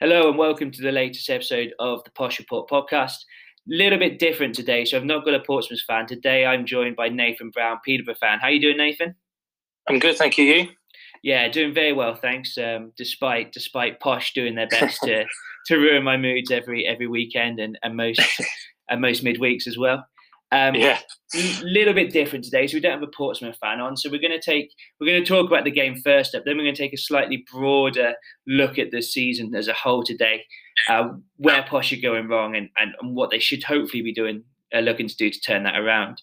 Hello and welcome to the latest episode of the Posh Report podcast. A little bit different today, so I've not got a Portsmouth fan. Today I'm joined by Nathan Brown, Peterborough fan. How are you doing, Nathan? I'm good, thank you. You? Yeah, doing very well, thanks. Um, despite despite Posh doing their best to to ruin my moods every every weekend and, and most and most midweeks as well. Um, yeah, a little bit different today, so we don't have a Portsmouth fan on. So we're going to take we're going to talk about the game first up. Then we're going to take a slightly broader look at the season as a whole today, uh, where Posh are going wrong, and, and, and what they should hopefully be doing, uh, looking to do to turn that around.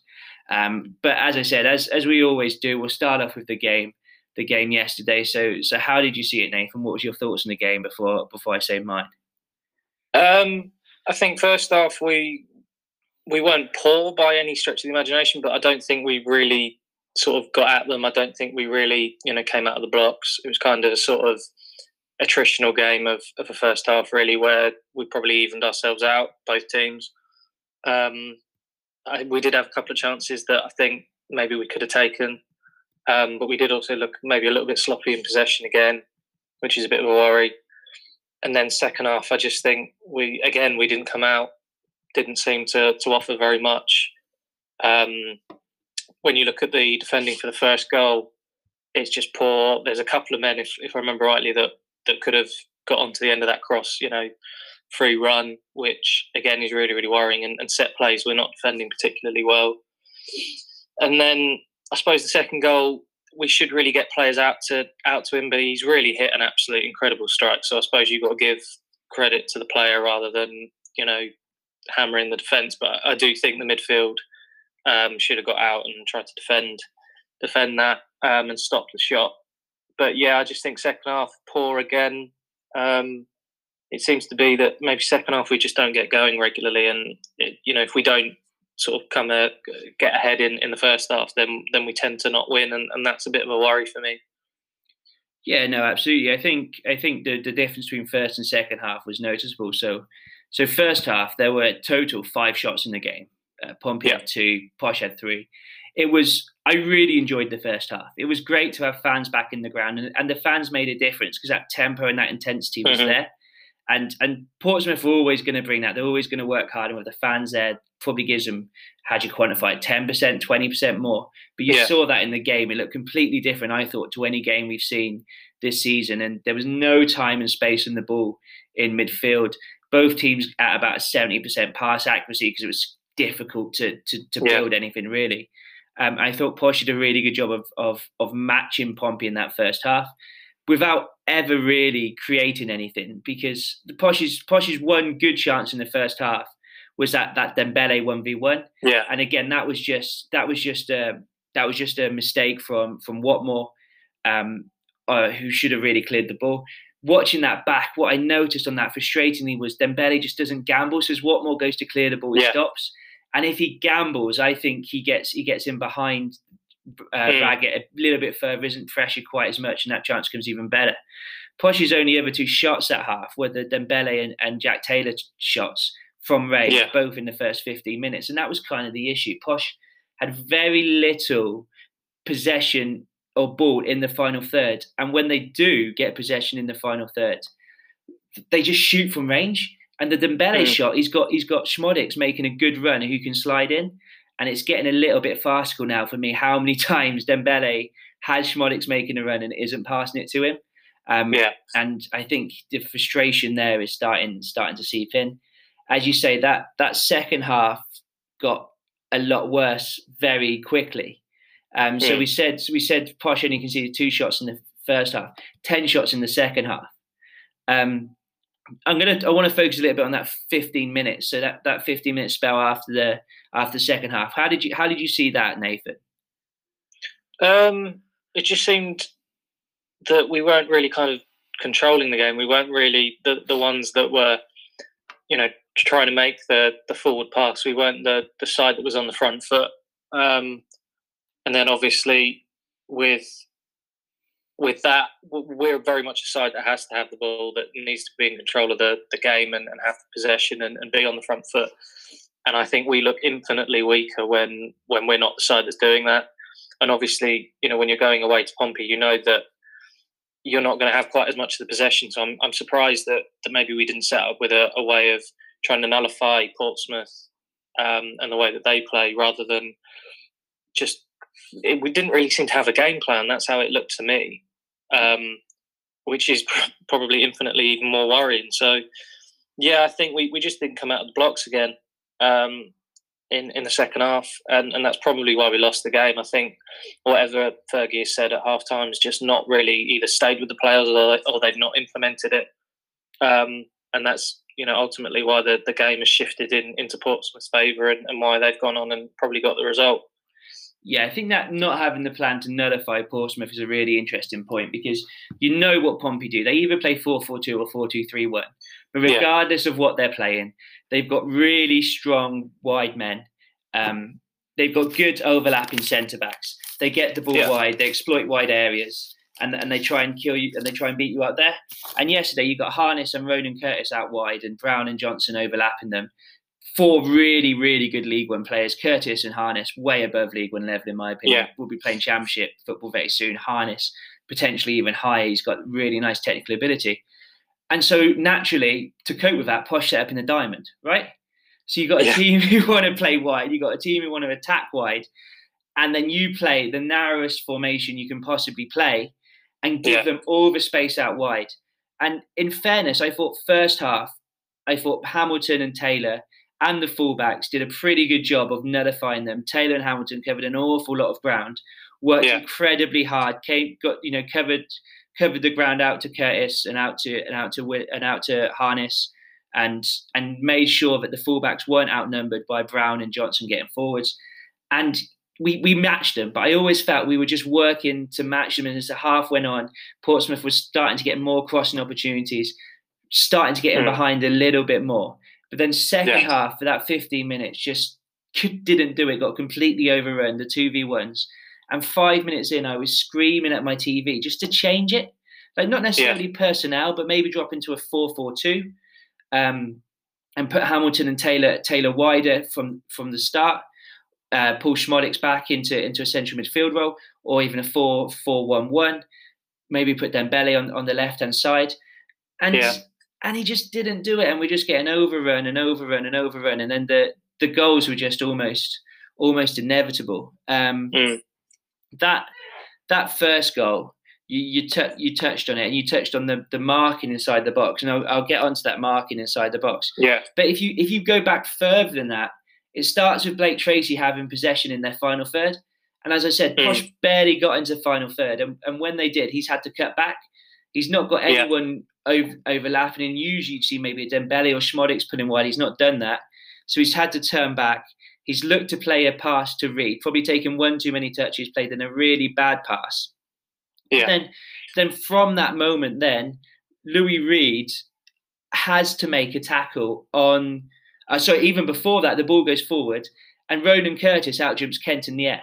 Um, but as I said, as as we always do, we'll start off with the game, the game yesterday. So so how did you see it, Nathan? What was your thoughts on the game before before I say mine? Um, I think first off, we we weren't poor by any stretch of the imagination, but I don't think we really sort of got at them. I don't think we really, you know, came out of the blocks. It was kind of a sort of attritional game of, of a first half, really, where we probably evened ourselves out, both teams. Um, I, we did have a couple of chances that I think maybe we could have taken, um, but we did also look maybe a little bit sloppy in possession again, which is a bit of a worry. And then second half, I just think we again we didn't come out didn't seem to, to offer very much. Um, when you look at the defending for the first goal, it's just poor. There's a couple of men, if, if I remember rightly, that, that could have got onto the end of that cross, you know, free run, which again is really, really worrying. And, and set plays, we're not defending particularly well. And then I suppose the second goal, we should really get players out to out to him, but he's really hit an absolute incredible strike. So I suppose you've got to give credit to the player rather than you know hammering the defence. But I do think the midfield um, should have got out and tried to defend defend that um, and stop the shot. But yeah, I just think second half poor again. Um, it seems to be that maybe second half we just don't get going regularly, and it, you know if we don't sort of come a, get ahead in, in the first half, then then we tend to not win, and, and that's a bit of a worry for me. Yeah, no, absolutely. I think I think the, the difference between first and second half was noticeable. So so first half, there were total five shots in the game. Uh, Pompey yeah. had two, Posh had three. It was I really enjoyed the first half. It was great to have fans back in the ground, and, and the fans made a difference because that tempo and that intensity was mm-hmm. there. And and Portsmouth are always going to bring that. They're always going to work hard, and with the fans there, probably gives them how do you quantify it? Ten percent, twenty percent more. But you yeah. saw that in the game. It looked completely different, I thought, to any game we've seen this season. And there was no time and space in the ball in midfield both teams at about 70% pass accuracy because it was difficult to, to, to yeah. build anything really. Um, I thought Posh did a really good job of, of, of matching Pompey in that first half without ever really creating anything because the Posh's, Posh's one good chance in the first half was that that Dembele 1v1. Yeah. And again, that was just that was just a that was just a mistake from from Whatmough, um, uh, who should have really cleared the ball watching that back, what I noticed on that frustratingly was Dembele just doesn't gamble. So as Whatmough goes to clear the ball, he yeah. stops. And if he gambles, I think he gets he gets in behind uh, mm. a little bit further, isn't pressure quite as much, and that chance comes even better. Posh's only ever two shots at half were the Dembele and, and Jack Taylor shots from Ray, yeah. both in the first 15 minutes. And that was kind of the issue. Posh had very little possession or ball in the final third. And when they do get possession in the final third, they just shoot from range. And the Dembele mm. shot, he's got he's got Szmodics making a good run who can slide in. And it's getting a little bit farcical now for me how many times Dembele has Szmodics making a run and isn't passing it to him. Um, yeah. And I think the frustration there is starting starting to seep in. As you say, that that second half got a lot worse very quickly. Um, so we said we said Posh only conceded two shots in the first half, ten shots in the second half. Um, I'm gonna I want to focus a little bit on that 15 minutes. So that, that 15 minute spell after the after the second half. How did you how did you see that, Nathan? Um, it just seemed that we weren't really kind of controlling the game. We weren't really the, the ones that were, you know, trying to make the the forward pass. We weren't the the side that was on the front foot. Um, and then obviously with with that, we're very much a side that has to have the ball, that needs to be in control of the, the game and, and have possession and, and be on the front foot. And I think we look infinitely weaker when when we're not the side that's doing that. And obviously, you know, when you're going away to Pompey, you know that you're not going to have quite as much of the possession. So I'm, I'm surprised that, that maybe we didn't set up with a, a way of trying to nullify Portsmouth um, and the way that they play rather than just. It, we didn't really seem to have a game plan. That's how it looked to me, um, which is probably infinitely even more worrying. So, yeah, I think we, we just didn't come out of the blocks again. Um, in, in the second half, and, and that's probably why we lost the game. I think whatever Fergie said at half time has just not really either stayed with the players or, or they've not implemented it. Um, and that's you know ultimately why the, the game has shifted in, into Portsmouth's favour and, and why they've gone on and probably got the result. Yeah, I think that not having the plan to nullify Portsmouth is a really interesting point because you know what Pompey do. They either play 4 4 2 or 4 2 3 1. But regardless yeah. of what they're playing, they've got really strong wide men. Um, they've got good overlapping centre backs. They get the ball yeah. wide, they exploit wide areas, and, and they try and kill you and they try and beat you out there. And yesterday, you got Harness and Ronan Curtis out wide, and Brown and Johnson overlapping them four really, really good League One players. Curtis and Harness, way above League One level, in my opinion. Yeah. Will be playing Championship football very soon. Harness, potentially even higher. He's got really nice technical ability. And so, naturally, to cope with that, Posh set up in the diamond, right? So you've got a yeah. team who want to play wide, you've got a team who want to attack wide, and then you play the narrowest formation you can possibly play and give yeah. them all the space out wide. And in fairness, I thought first half, I thought Hamilton and Taylor and the fullbacks did a pretty good job of nullifying them. Taylor and Hamilton covered an awful lot of ground, worked yeah. incredibly hard, came got you know covered covered the ground out to Curtis and out to and out to and out to Harness, and and made sure that the fullbacks weren't outnumbered by Brown and Johnson getting forwards, and. We, we matched them, but I always felt we were just working to match them. And as the half went on, Portsmouth was starting to get more crossing opportunities, starting to get in mm. behind a little bit more. But then second yeah. half for that 15 minutes just didn't do it. Got completely overrun the two v ones. And five minutes in, I was screaming at my TV just to change it. Like not necessarily yeah. personnel, but maybe drop into a 4-4-2, um, and put Hamilton and Taylor Taylor wider from from the start. Uh, pull Szmodics back into into a central midfield role, or even a 4-4-1-1. Maybe put Dembele on, on the left hand side, and yeah and he just didn't do it, and we're just getting overrun and overrun and overrun, and then the the goals were just almost almost inevitable. Um, mm. That that first goal, you you, t- you touched on it, and you touched on the the marking inside the box, and I'll, I'll get onto that marking inside the box. Yeah. But if you if you go back further than that, it starts with Blake Tracy having possession in their final third. And as I said, mm. Posh barely got into final third. And, and when they did, he's had to cut back. He's not got anyone over, overlapping. And usually you'd see maybe a Dembele or Szmodics putting wide. He's not done that. So he's had to turn back. He's looked to play a pass to Reed, probably taken one too many touches, played in a really bad pass. Yeah. Then, then from that moment, then Louis Reed has to make a tackle on. Uh, so even before that, the ball goes forward, and Ronan Curtis outjumps Kent in the air.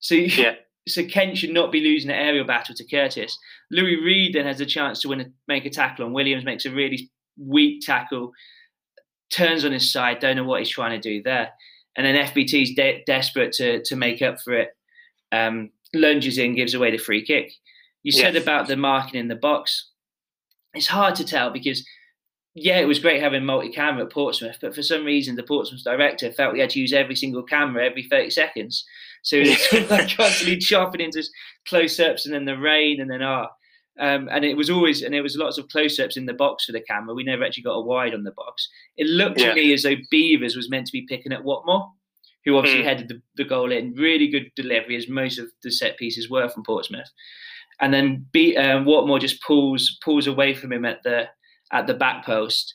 So yeah so Kent should not be losing an aerial battle to Curtis. Louis Reed then has a chance to win a, make a tackle on Williams, makes a really weak tackle, turns on his side, don't know what he's trying to do there. And then FBT's de- desperate to, to make up for it, um, lunges in, gives away the free kick. You yes. said about the marking in the box. It's hard to tell because, yeah, it was great having multi camera at Portsmouth, but for some reason, the Portsmouth director felt he had to use every single camera every 30 seconds. So it's like constantly chopping into close ups and then the rain and then ah. Um, and it was always, and there was lots of close-ups in the box for the camera. We never actually got a wide on the box. It looked yeah. to me as though Beevers was meant to be picking at Whatmough, who obviously mm. headed the, the, goal in. Really good delivery, as most of the set pieces were from Portsmouth. And then Be- um, Whatmough just pulls pulls away from him at the at the back post.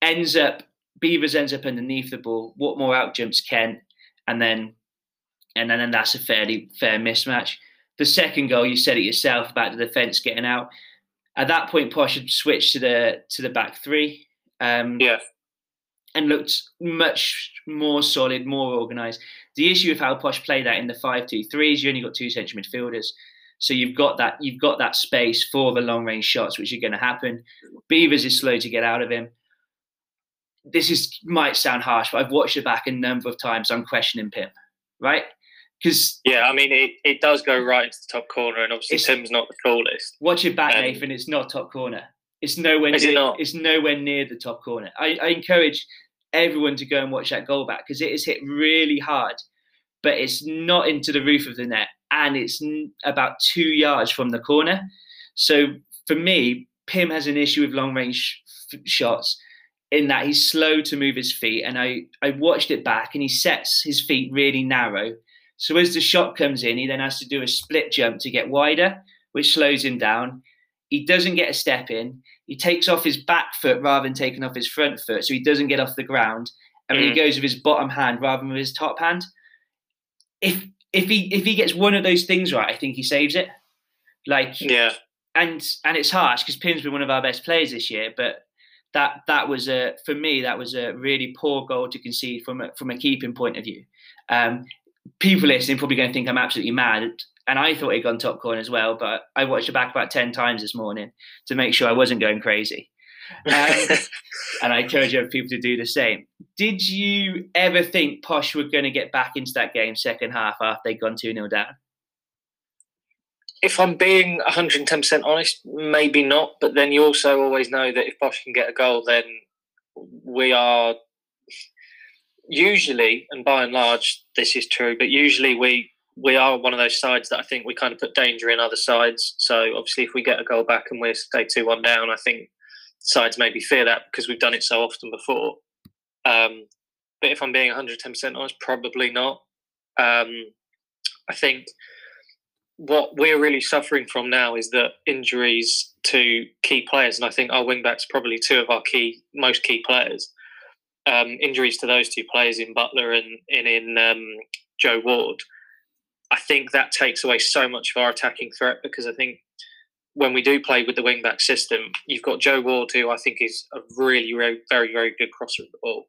Ends up Beevers ends up underneath the ball. Whatmough out jumps Kent, and then and then and that's a fairly fair mismatch. The second goal, you said it yourself about the defence getting out. At that point, Posh had switched to the to the back three. Um, yeah. And looked much more solid, more organised. The issue with how Posh played that in the five-two-three is you only got two central midfielders, so you've got that you've got that space for the long range shots, which are going to happen. Beevers is slow to get out of him. This is might sound harsh, but I've watched it back a number of times. I'm questioning Pym, right? Because yeah, I mean it, it does go right into the top corner, and obviously Tim's not the tallest. Watch your back, um, Nathan. It's not top corner. It's nowhere. Is near, it not? It's nowhere near the top corner. I, I encourage everyone to go and watch that goal back because it is hit really hard, but it's not into the roof of the net, and it's about two yards from the corner. So for me, Pym has an issue with long range f- shots in that he's slow to move his feet. And I, I watched it back and he sets his feet really narrow. So as the shot comes in, he then has to do a split jump to get wider, which slows him down. He doesn't get a step in. He takes off his back foot rather than taking off his front foot, so he doesn't get off the ground. And mm. he goes with his bottom hand rather than with his top hand. If if he if he gets one of those things right, I think he saves it. Like yeah, and and it's harsh because Pym's been one of our best players this year, but that that was a for me that was a really poor goal to concede from a, from a keeping point of view. Um, people listening probably going to think I'm absolutely mad, and I thought he'd gone top corner as well, but I watched it back about ten times this morning to make sure I wasn't going crazy. Um, and I encourage other people to do the same. Did you ever think Posh were going to get back into that game second half after they'd gone 2 0 down? if I'm being 110% honest, maybe not. But then you also always know that if Posh can get a goal, then we are usually, and by and large, this is true. But usually, we we are one of those sides that I think we kind of put danger in other sides. So obviously, if we get a goal back and we stay two one down, I think sides maybe fear that because we've done it so often before. Um, but if I'm being 110% honest, probably not. Um, I think what we're really suffering from now is that injuries to key players, and I think our wing backs probably two of our key, most key players. Um, injuries to those two players in Butler and, and in um, Joe Ward. I think that takes away so much of our attacking threat because I think when we do play with the wing back system, you've got Joe Ward, who I think is a really, very, very, very good crosser of the ball.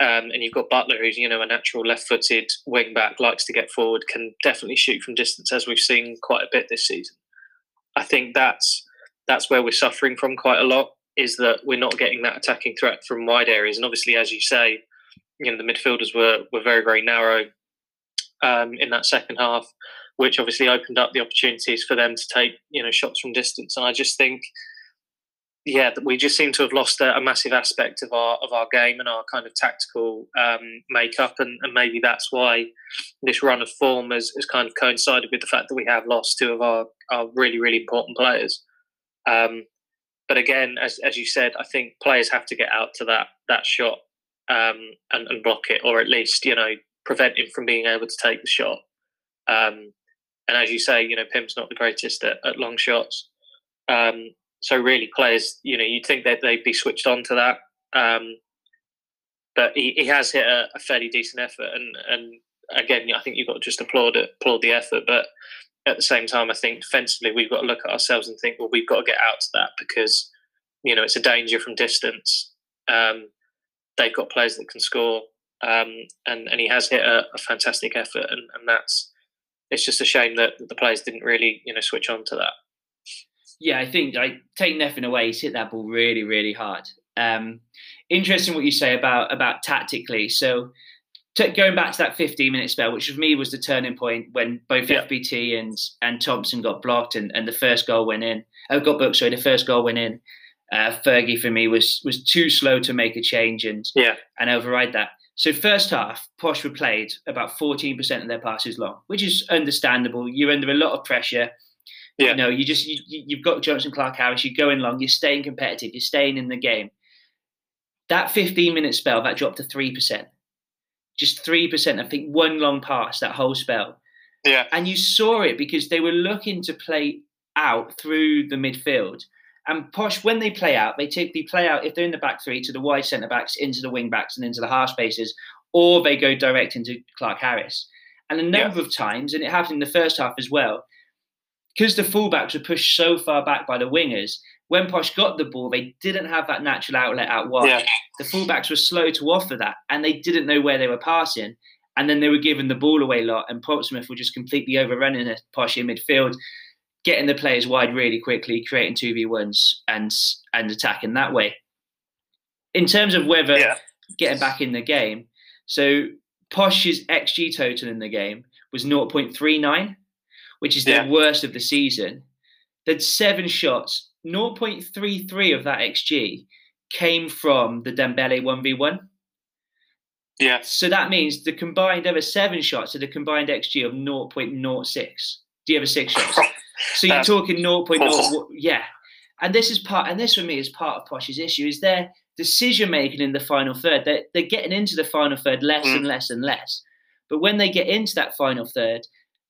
Um, and you've got Butler, who's you know a natural left-footed wing back, likes to get forward, can definitely shoot from distance, as we've seen quite a bit this season. I think that's that's where we're suffering from quite a lot. Is that we're not getting that attacking threat from wide areas, and obviously, as you say, you know the midfielders were were very very narrow um, in that second half, which obviously opened up the opportunities for them to take you know shots from distance. And I just think yeah, that we just seem to have lost a, a, massive aspect of our of our game and our kind of tactical um, makeup, and, and, maybe that's why this run of form has, has kind of coincided with the fact that we have lost two of our, our really really important players. Um, but again, as as you said, I think players have to get out to that that shot um, and, and, block it, or at least you know prevent him from being able to take the shot. Um, and as you say, you know Pym's not the greatest at, at long shots. Um, so really, players, you know, you'd think that they'd be switched on to that. Um, but he, he has hit a, a, fairly decent effort, and and again, I think you've got to just applaud it, applaud the effort. But at the same time, I think defensively, we've got to look at ourselves and think, well, we've got to get out to that because you know it's a danger from distance. Um, they've got players that can score, um, and and he has hit a, a fantastic effort, and, and that's it's just a shame that the players didn't really you know switch on to that yeah, I think like take nothing away, he's hit that ball really, really hard. Um, interesting what you say about about tactically. So going back to that 15 minute spell, which for me was the turning point when both yeah. FBT and and Thompson got blocked and, and the first goal went in. I uh, got booked, sorry, the first goal went in. Uh, Fergie for me was was too slow to make a change and yeah. and override that. So first half, Posh were played about 14% of their passes long, which is understandable. You're under a lot of pressure. Yeah. You know, you just you, you've got Jonson Clarke-Harris. You're going long. You're staying competitive. You're staying in the game. That 15 minute spell that dropped to three percent, just three percent. I think one long pass that whole spell. Yeah. And you saw it because they were looking to play out through the midfield. And Posh, when they play out, they typically play out if they're in the back three to the wide centre backs, into the wing backs, and into the half spaces, or they go direct into Clarke-Harris. And a number yeah. of times, and it happened in the first half as well, because the fullbacks were pushed so far back by the wingers, when Posh got the ball, they didn't have that natural outlet out wide. Yeah. The fullbacks were slow to offer that, and they didn't know where they were passing. And then they were giving the ball away a lot, and Portsmouth were just completely overrunning Posh in midfield, getting the players wide really quickly, creating two v ones and and attacking that way. In terms of whether yeah. getting back in the game, so Posh's xG total in the game was 0.39, which is Yeah. the worst of the season. Then seven shots, 0.33 of that XG came from the Dembele 1v1. Yeah. So that means the combined over seven shots at a combined XG of 0.06. Do you have a six shots? So you're talking 0.0. awful. Yeah. And this is part, and this for me is part of Posh's issue is their decision making in the final third. They're, they're getting into the final third less Mm. and less and less. But when they get into that final third,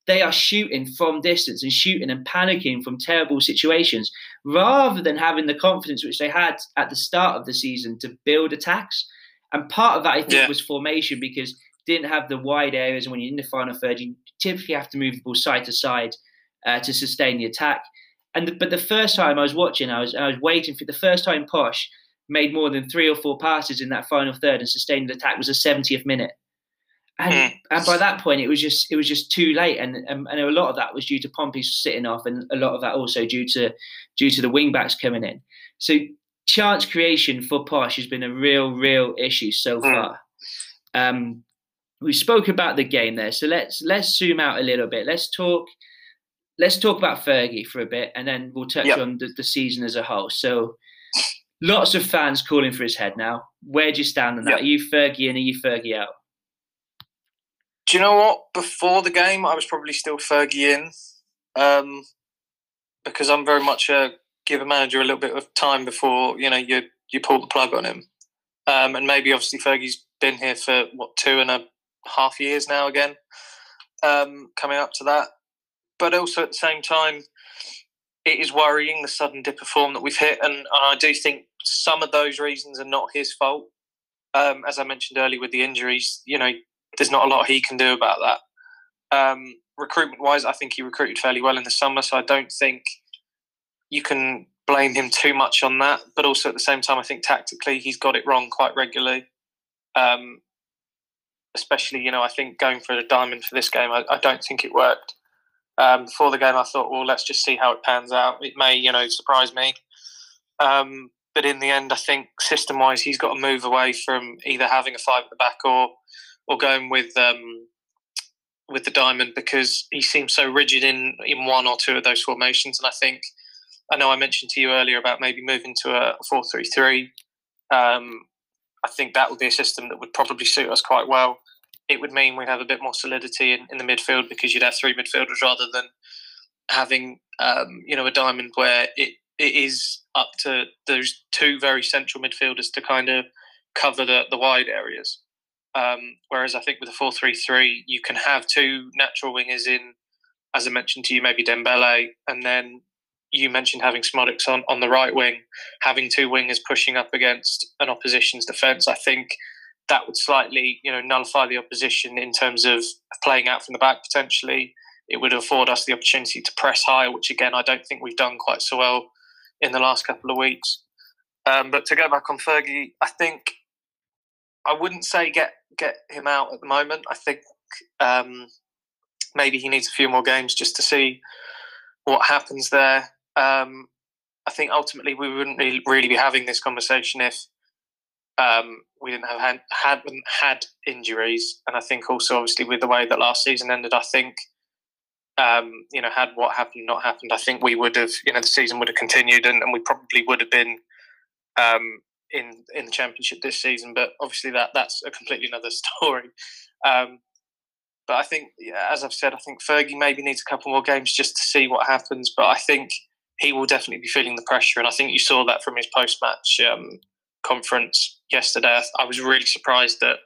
they are shooting from distance and shooting and panicking from terrible situations rather than having the confidence which they had at the start of the season to build attacks. And part of that, I think, Yeah. was formation because didn't have the wide areas. And when you're in the final third, you typically have to move the ball side to side uh, to sustain the attack. And the, but the first time I was watching, I was I was waiting for the first time Posh made more than three or four passes in that final third and sustained the attack was the 70th minute. And, Mm. and by that point, it was just it was just too late, and, and and a lot of that was due to Pompey sitting off, and a lot of that also due to due to the wing backs coming in. So chance creation for Posh has been a real real issue so Mm. far. Um, we spoke about the game there, so let's let's zoom out a little bit. Let's talk let's talk about Fergie for a bit, and then we'll touch Yep. on the, the season as a whole. So, lots of fans calling for his head now. Where do you stand on that? Yep. Are you Fergie in? Are you Fergie out? Do you know what? Before the game, I was probably still Fergie in, um, because I'm very much a give a manager a little bit of time before you know you you pull the plug on him, um, and maybe obviously Fergie's been here for what two and a half years now again, um, coming up to that, but also at the same time, it is worrying the sudden dip of form that we've hit, and, and I do think some of those reasons are not his fault. Um, as I mentioned earlier with the injuries, you know, there's not a lot he can do about that. Um, recruitment wise, I think he recruited fairly well in the summer, so I don't think you can blame him too much on that. But also at the same time, I think tactically he's got it wrong quite regularly. Um, especially, you know, I think going for a diamond for this game, I, I don't think it worked. Um, before the game, I thought, well, let's just see how it pans out. It may, you know, surprise me. Um, but in the end, I think system wise, he's got to move away from either having a five at the back or or going with um, with the diamond because he seems so rigid in in one or two of those formations. And I think I know I mentioned to you earlier about maybe moving to a four three three. Um, I think that would be a system that would probably suit us quite well. It would mean we'd have a bit more solidity in, in the midfield because you'd have three midfielders rather than having um, you know a diamond where it, it is up to those two very central midfielders to kind of cover the, the wide areas. Um, whereas I think with a four three three, you can have two natural wingers in, as I mentioned to you, maybe Dembele, and then you mentioned having Szmodics on, on the right wing, having two wingers pushing up against an opposition's defence. I think that would slightly, you know, nullify the opposition in terms of playing out from the back potentially. It would afford us the opportunity to press higher, which again I don't think we've done quite so well in the last couple of weeks. Um, but to go back on Fergie, I think I wouldn't say get get him out at the moment. I think um, maybe he needs a few more games just to see what happens there. Um, I think ultimately we wouldn't really, be having this conversation if um, we didn't have had, hadn't had injuries, and I think also obviously with the way that last season ended, I think um, you know had what happened not happened, I think we would have you know the season would have continued, and, and we probably would have been um, in in the championship this season. But obviously that that's a completely another story. Um, but I think, yeah, as I've said, I think Fergie maybe needs a couple more games just to see what happens. But I think he will definitely be feeling the pressure, and I think you saw that from his post-match um, conference yesterday. I, I was really surprised at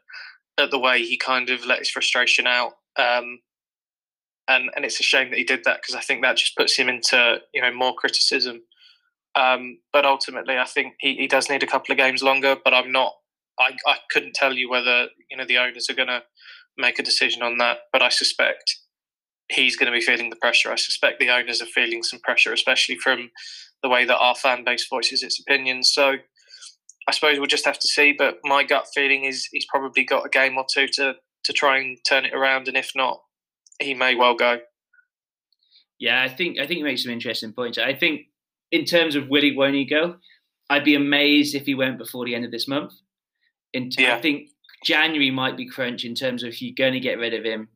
at the way he kind of let his frustration out. Um, and and it's a shame that he did that because I think that just puts him into you know more criticism. Um, but ultimately, I think he, he does need a couple of games longer. But I'm not. I, I couldn't tell you whether you know the owners are going to make a decision on that. But I suspect he's going to be feeling the pressure. I suspect the owners are feeling some pressure, especially from the way that our fan base voices its opinions. So I suppose we'll just have to see. But my gut feeling is he's probably got a game or two to to try and turn it around, and if not, he may well go. Yeah, I think I think you make some interesting points. I think in terms of will he, won't he go, I'd be amazed if he went before the end of this month. In t- Yeah. I think January might be crunch in terms of if you're going to get rid of him.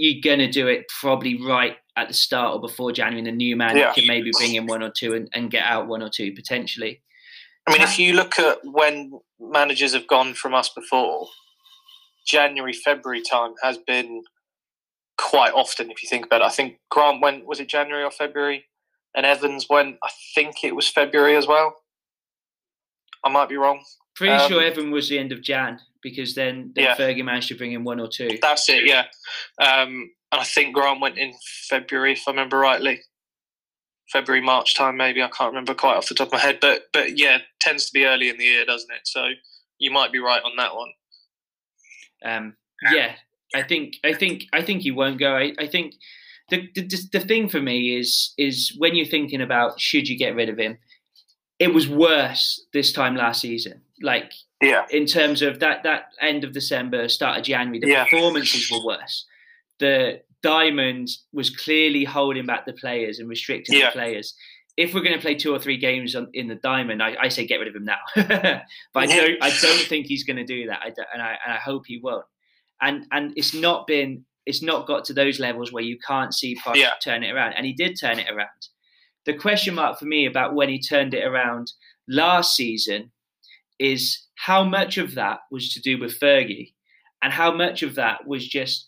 you're going to do it probably right at the start or before January. And the new man Yeah. can maybe bring in one or two and, and get out one or two potentially. I mean, if you look at when managers have gone from us before, January, February time has been quite often. If you think about it, I think Grant went was it January or February, and Evans went. I think it was February as well. I might be wrong. Pretty Um, sure Evan was the end of Jan because then, then Yeah. Fergie managed to bring in one or two. That's it. Yeah, um, and I think Grant went in February, if I remember rightly. February, March time, maybe I can't remember quite off the top of my head, but but yeah, tends to be early in the year, doesn't it? So you might be right on that one. Um, yeah, I think I think I think he won't go. I, I think the, the the thing for me is is when you're thinking about should you get rid of him, it was worse this time last season. Like Yeah, in terms of that that end of December, start of January, the Yeah. performances were worse. The diamond was clearly holding back the players and restricting Yeah. the players. If we're going to play two or three games on, in the diamond, I, I say get rid of him now. but I don't, I don't think he's going to do that, I and I and I hope he won't. And and it's not been, it's not got to those levels where you can't see Posh Yeah. turn it around, and he did turn it around. The question mark for me about when he turned it around last season is how much of that was to do with Fergie and how much of that was just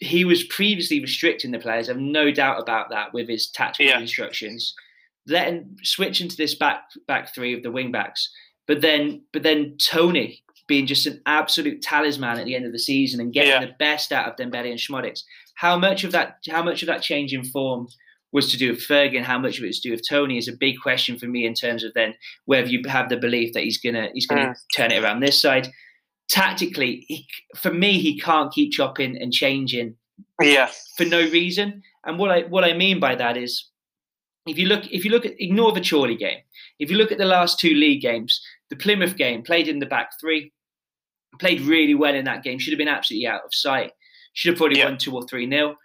he was previously restricting the players. I've no doubt about that with his tactical Yeah. instructions. Then switching to this back back three of the wing backs, but then but then Toney being just an absolute talisman at the end of the season and getting Yeah. the best out of Dembele and Szmodics. How much of that how much of that change in form was to do with Fergie and how much of it was to do with Toney is a big question for me in terms of then whether you have the belief that he's gonna he's gonna mm. turn it around this side. Tactically, he, for me, he can't keep chopping and changing yeah, for no reason. And what I what I mean by that is, if you look if you look at ignore the Chorley game, if you look at the last two league games, the Plymouth game played in the back three, played really well in that game, should have been absolutely out of sight, should have probably Yeah. won two or three nil.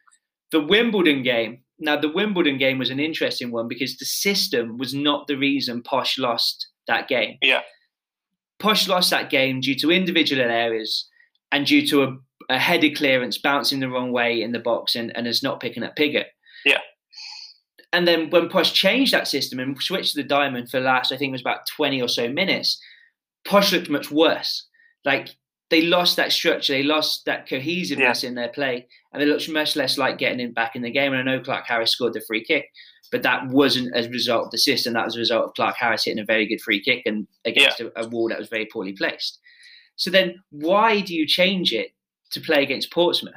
The Wimbledon game. Now the Wimbledon game was an interesting one because the system was not the reason Posh lost that game. Yeah. Posh lost that game due to individual errors and due to a, a headed clearance bouncing the wrong way in the box and, and us not picking up Pigott. Yeah. And then when Posh changed that system and switched to the diamond for the last, I think it was about 20 or so minutes, Posh looked much worse. Like they lost that structure, they lost that cohesiveness in their play, and they looked much less like getting in back in the game. And I know Clarke-Harris scored the free kick, but that wasn't as a result of the system. That was a result of Clarke-Harris hitting a very good free kick and against a, a wall that was very poorly placed. So then, why do you change it to play against Portsmouth?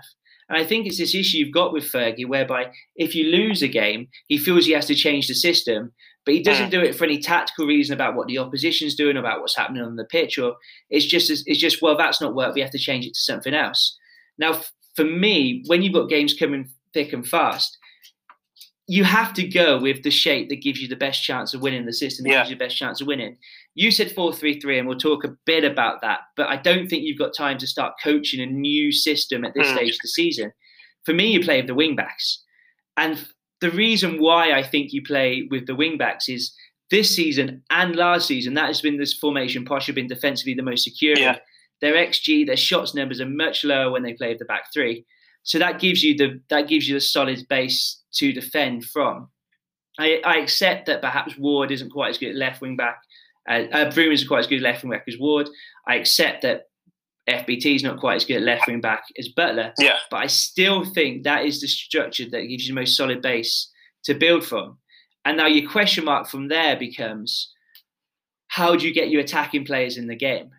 And I think it's this issue you've got with Fergie, whereby if you lose a game, he feels he has to change the system, but he doesn't do it for any tactical reason about what the opposition's doing, about what's happening on the pitch, or it's just it's just well that's not work. We have to change it to something else. Now, f- for me, when you've got games coming thick and fast, you have to go with the shape that gives you the best chance of winning, the system that Yeah. gives you the best chance of winning. You said 4 3 3, and we'll talk a bit about that, but I don't think you've got time to start coaching a new system at this Mm. stage of the season. For me, you play with the wing backs. And the reason why I think you play with the wing backs is this season and last season, that has been this formation. Posh have been defensively the most secure. Yeah. Their XG, their shots numbers are much lower when they play with the back three. So that gives you the that gives you the solid base to defend from. I, I accept that perhaps Ward isn't quite as good at left wing back. Uh, uh, Broom isn't quite as good at left wing back as Ward. I accept that FBT is not quite as good at left wing back as Butler. yeah, But I still think that is the structure that gives you the most solid base to build from. And now your question mark from there becomes how do you get your attacking players in the game?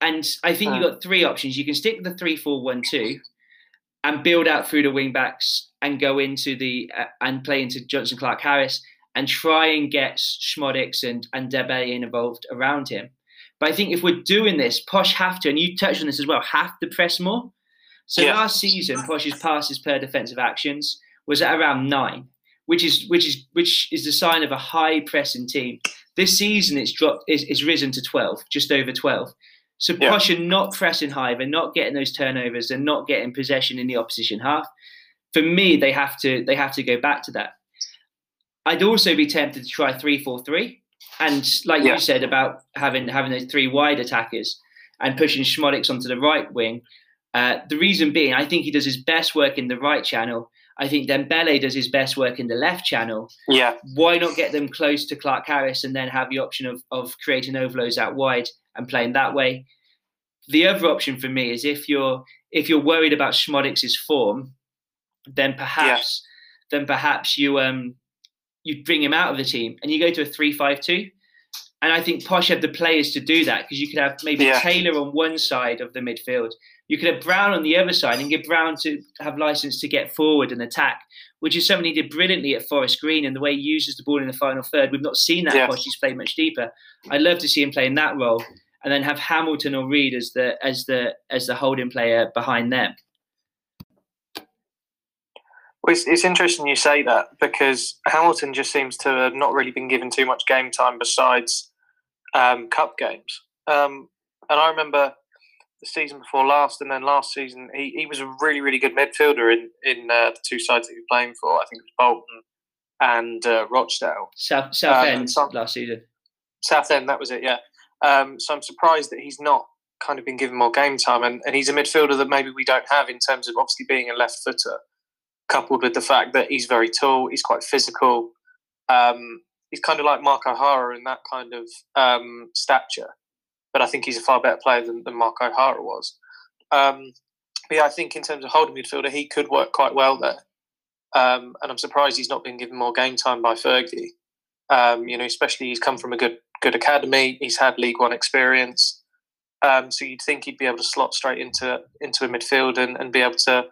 And I think you've got three options. You can stick with the 3 4 1 2 and build out through the wing backs and go into the uh, and play into Jonson Clarke-Harris and try and get Szmodics and, and Dembele involved around him. But I think if we're doing this, Posh have to, and you touched on this as well, have to press more. So Yeah. last season, Posh's passes per defensive actions was at around nine, which is which is which is the sign of a high pressing team. This season, it's dropped, it's, it's risen to twelve, just over twelve. So Yeah. Posh are not pressing high, they're not getting those turnovers, they're not getting possession in the opposition half. For me, they have to they have to go back to that. I'd also be tempted to try three four three, and like Yeah. you said about having having those three wide attackers and pushing Szmodics onto the right wing Uh, the reason being, I think he does his best work in the right channel. I think Dembele does his best work in the left channel. Yeah. Why not get them close to Clarke-Harris and then have the option of, of creating overloads out wide and playing that way? The other option for me is if you're if you're worried about Szmodics's form, then perhaps yeah. then perhaps you um you bring him out of the team and you go to a three-five-two. And I think Posh had the players to do that because you could have maybe yeah. Taylor on one side of the midfield. You could have Brown on the other side and get Brown to have license to get forward and attack, which is something he did brilliantly at Forest Green and the way he uses the ball in the final third. We've not seen that yeah. Posh. He's played much deeper. I'd love to see him play in that role and then have Hamilton or Reed as the as the as the holding player behind them. Well, it's, it's interesting you say that because Hamilton just seems to have not really been given too much game time besides um, cup games. Um, and I remember the season before last, and then last season, he, he was a really, really good midfielder in in uh, the two sides that he was playing for. I think it was Bolton and uh, Rochdale. South South um, End some, last season. South End, that was it. Yeah. Um, so I'm surprised that he's not kind of been given more game time, and, and he's a midfielder that maybe we don't have in terms of obviously being a left footer coupled with the fact that he's very tall, he's quite physical. Um, he's kind of like Mark O'Hara in that kind of um, stature, but I think he's a far better player than, than Mark O'Hara was. Um, yeah, I think in terms of holding midfielder, he could work quite well there. Um, and I'm surprised he's not been given more game time by Fergie. Um, you know, especially he's come from a good good academy. He's had League One experience. Um, so you'd think he'd be able to slot straight into into a midfield and, and be able to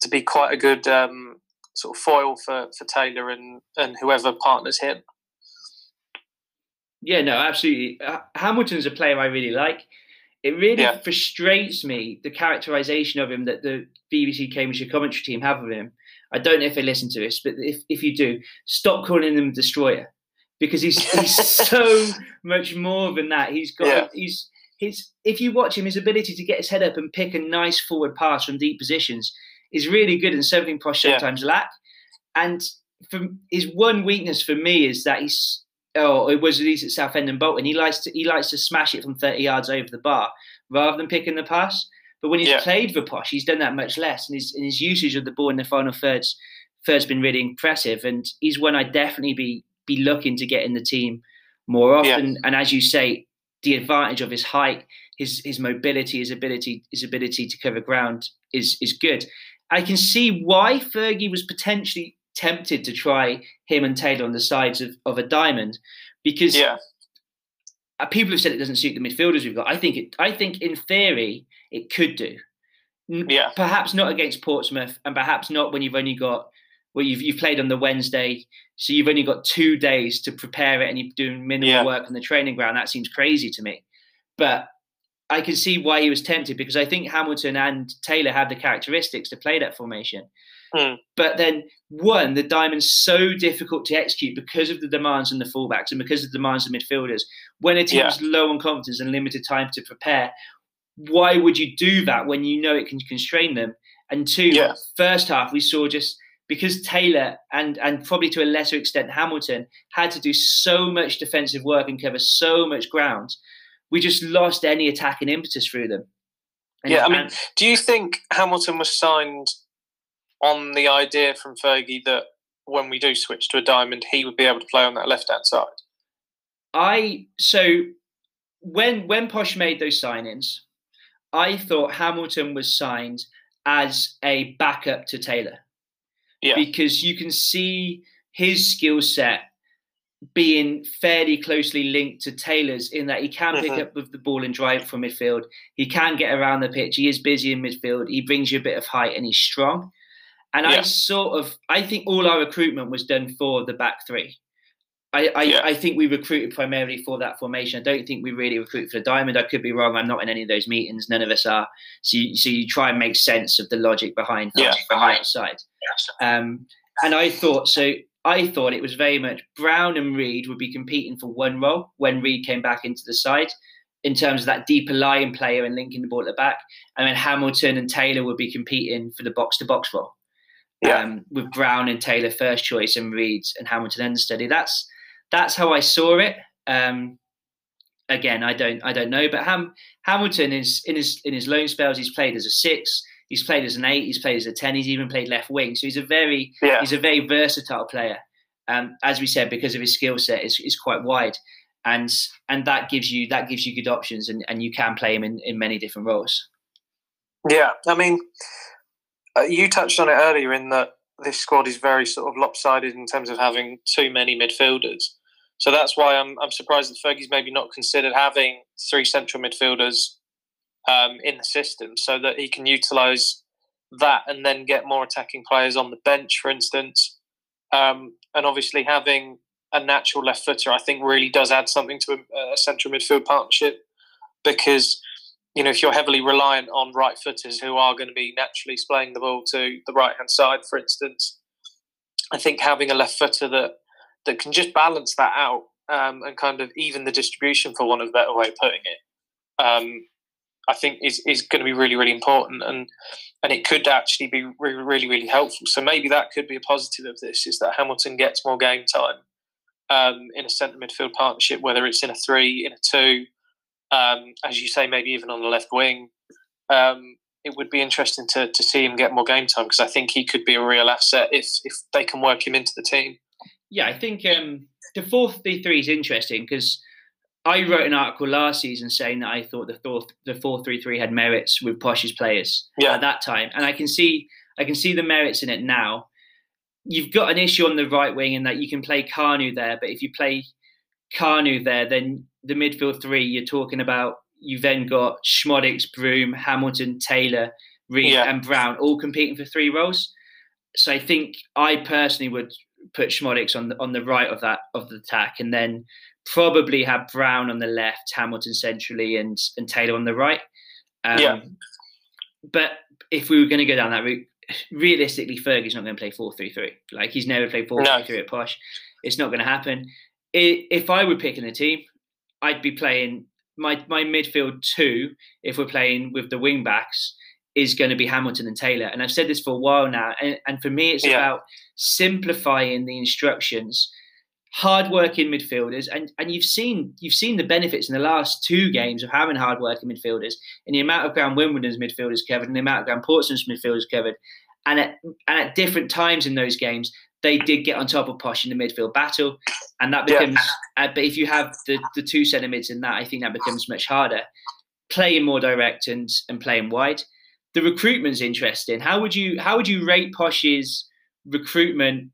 to be quite a good um, sort of foil for, for Taylor and, and whoever partners him. Yeah, no, absolutely. Hamilton's a player I really like. It really yeah. frustrates me the characterization of him that the BBC Cambridgeshire commentary team have of him. I don't know if they listen to this, but if, if you do, stop calling him destroyer because he's he's so much more than that. He's got yeah. he's his if you watch him, his ability to get his head up and pick a nice forward pass from deep positions is really good and something Posh sometimes yeah. lack. And from his one weakness for me is that he's oh it was released at Southend and Bolton. He likes to he likes to smash it from thirty yards over the bar rather than picking the pass. But when he's yeah. played for Posh, he's done that much less, and his and his usage of the ball in the final thirds third's been really impressive. And he's one I'd definitely be be looking to get in the team more often. Yeah. And as you say, the advantage of his height, his his mobility, his ability, his ability to cover ground is is good. I can see why Fergie was potentially tempted to try him and Taylor on the sides of, of a diamond because yeah. Uh, people have said it doesn't suit the midfielders we've got. I think it. I think in theory it could do. Yeah. Perhaps not against Portsmouth, and perhaps not when you've only got well, you've you've played on the Wednesday, so you've only got two days to prepare it, and you're doing minimal yeah. work on the training ground. That seems crazy to me, but I can see why he was tempted because I think Hamilton and Taylor had the characteristics to play that formation. Hmm. But then, one, the diamond's so difficult to execute because of the demands on the fullbacks and because of the demands of midfielders. When a team yeah. low on confidence and limited time to prepare, why would you do that when you know it can constrain them? And two, yeah. first half we saw just because Taylor and and probably to a lesser extent Hamilton had to do so much defensive work and cover so much ground we just lost any attacking impetus through them. And yeah, I mean, do you think Hamilton was signed on the idea from Fergie that when we do switch to a diamond, he would be able to play on that left hand side? I so when when Posh made those signings, I thought Hamilton was signed as a backup to Taylor. Yeah. Because you can see his skill set being fairly closely linked to Taylor's in that he can pick mm-hmm. up with the ball and drive from midfield. He can get around the pitch. He is busy in midfield. He brings you a bit of height and he's strong. And yeah. I sort of, I think all our recruitment was done for the back three. I, I, yeah. I, think we recruited primarily for that formation. I don't think we really recruit for the diamond. I could be wrong. I'm not in any of those meetings. None of us are. So you, so you try and make sense of the logic behind yeah. the outside. Um, and I thought so. I thought it was very much Brown and Reed would be competing for one role when Reed came back into the side in terms of that deeper lying player and linking the ball at the back. And then Hamilton and Taylor would be competing for the box to box role. Yeah. Um, with Brown and Taylor first choice and Reed and Hamilton understudy. That's that's how I saw it. Um, again, I don't I don't know. But Ham, Hamilton is in his in his loan spells. He's played as a six. He's played as an eight. He's played as a ten. He's even played left wing. So he's a very yeah. he's a very versatile player. Um, as we said, because of his skill set, is is quite wide, and and that gives you that gives you good options, and, and you can play him in, in many different roles. Yeah, I mean, uh, you touched on it earlier in that this squad is very sort of lopsided in terms of having too many midfielders. So that's why I'm I'm surprised that Fergie's maybe not considered having three central midfielders um, in the system, so that he can utilise that and then get more attacking players on the bench, for instance. Um, and obviously having a natural left footer, I think, really does add something to a, a central midfield partnership because you know, if you're heavily reliant on right footers who are going to be naturally splaying the ball to the right hand side, for instance, I think having a left footer that that can just balance that out um, and kind of even the distribution, for one of a better way of putting it, um, I think is is going to be really really important and and it could actually be really really really helpful. So maybe that could be a positive of this is that Hamilton gets more game time um, in a centre midfield partnership, whether it's in a three, in a two um, as you say, maybe even on the left wing. Um, it would be interesting to, to see him get more game time because I think he could be a real asset if if they can work him into the team. Yeah, I think um, the four three three is interesting because I wrote an article last season saying that I thought the four the four three three had merits with Posh's players yeah. at that time, and I can see I can see the merits in it now. You've got an issue on the right wing in that you can play Kanu there, but if you play Kanu there, then the midfield three, you're talking about you've then got Szmodics, Broom, Hamilton, Taylor, Reed, yeah. and Brown all competing for three roles. So I think I personally would put Szmodics on the on the right of that of the attack, and then probably have Brown on the left, Hamilton centrally, and and Taylor on the right. Um, yeah. But if we were going to go down that route, realistically, Fergie's not going to play four three three. Like he's never played four three three at Posh. It's not going to happen. If I were picking a team, I'd be playing my my midfield two if we're playing with the wing backs is going to be Hamilton and Taylor. And I've said this for a while now. And, and for me, it's yeah. about simplifying the instructions. Hard-working midfielders, and, and you've seen you've seen the benefits in the last two games of having hard-working midfielders, and the amount of ground Wimbledon's midfielders covered, and the amount of ground Portsmouth's midfielders covered, and at, and at different times in those games, they did get on top of Posh in the midfield battle, and that becomes. Yeah. Uh, but if you have the the two centre mids in that, I think that becomes much harder. Playing more direct and and playing wide. The recruitment's interesting. How would you how would you rate Posh's recruitment,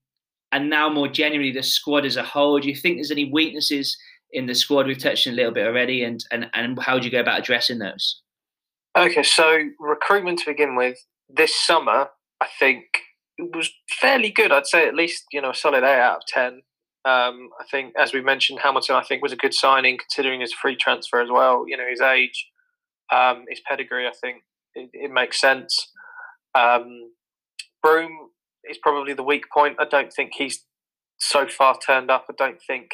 and now more generally the squad as a whole? Do you think there's any weaknesses in the squad? We've touched on a little bit already, and and and how do you go about addressing those? Okay, so recruitment to begin with. This summer, I think it was fairly good. I'd say at least you know a solid eight out of ten. Um, I think, as we mentioned, Hamilton I think was a good signing considering his free transfer as well. You know his age, um, his pedigree. I think it, it makes sense. Um, Broom is probably the weak point. I don't think he's so far turned up. I don't think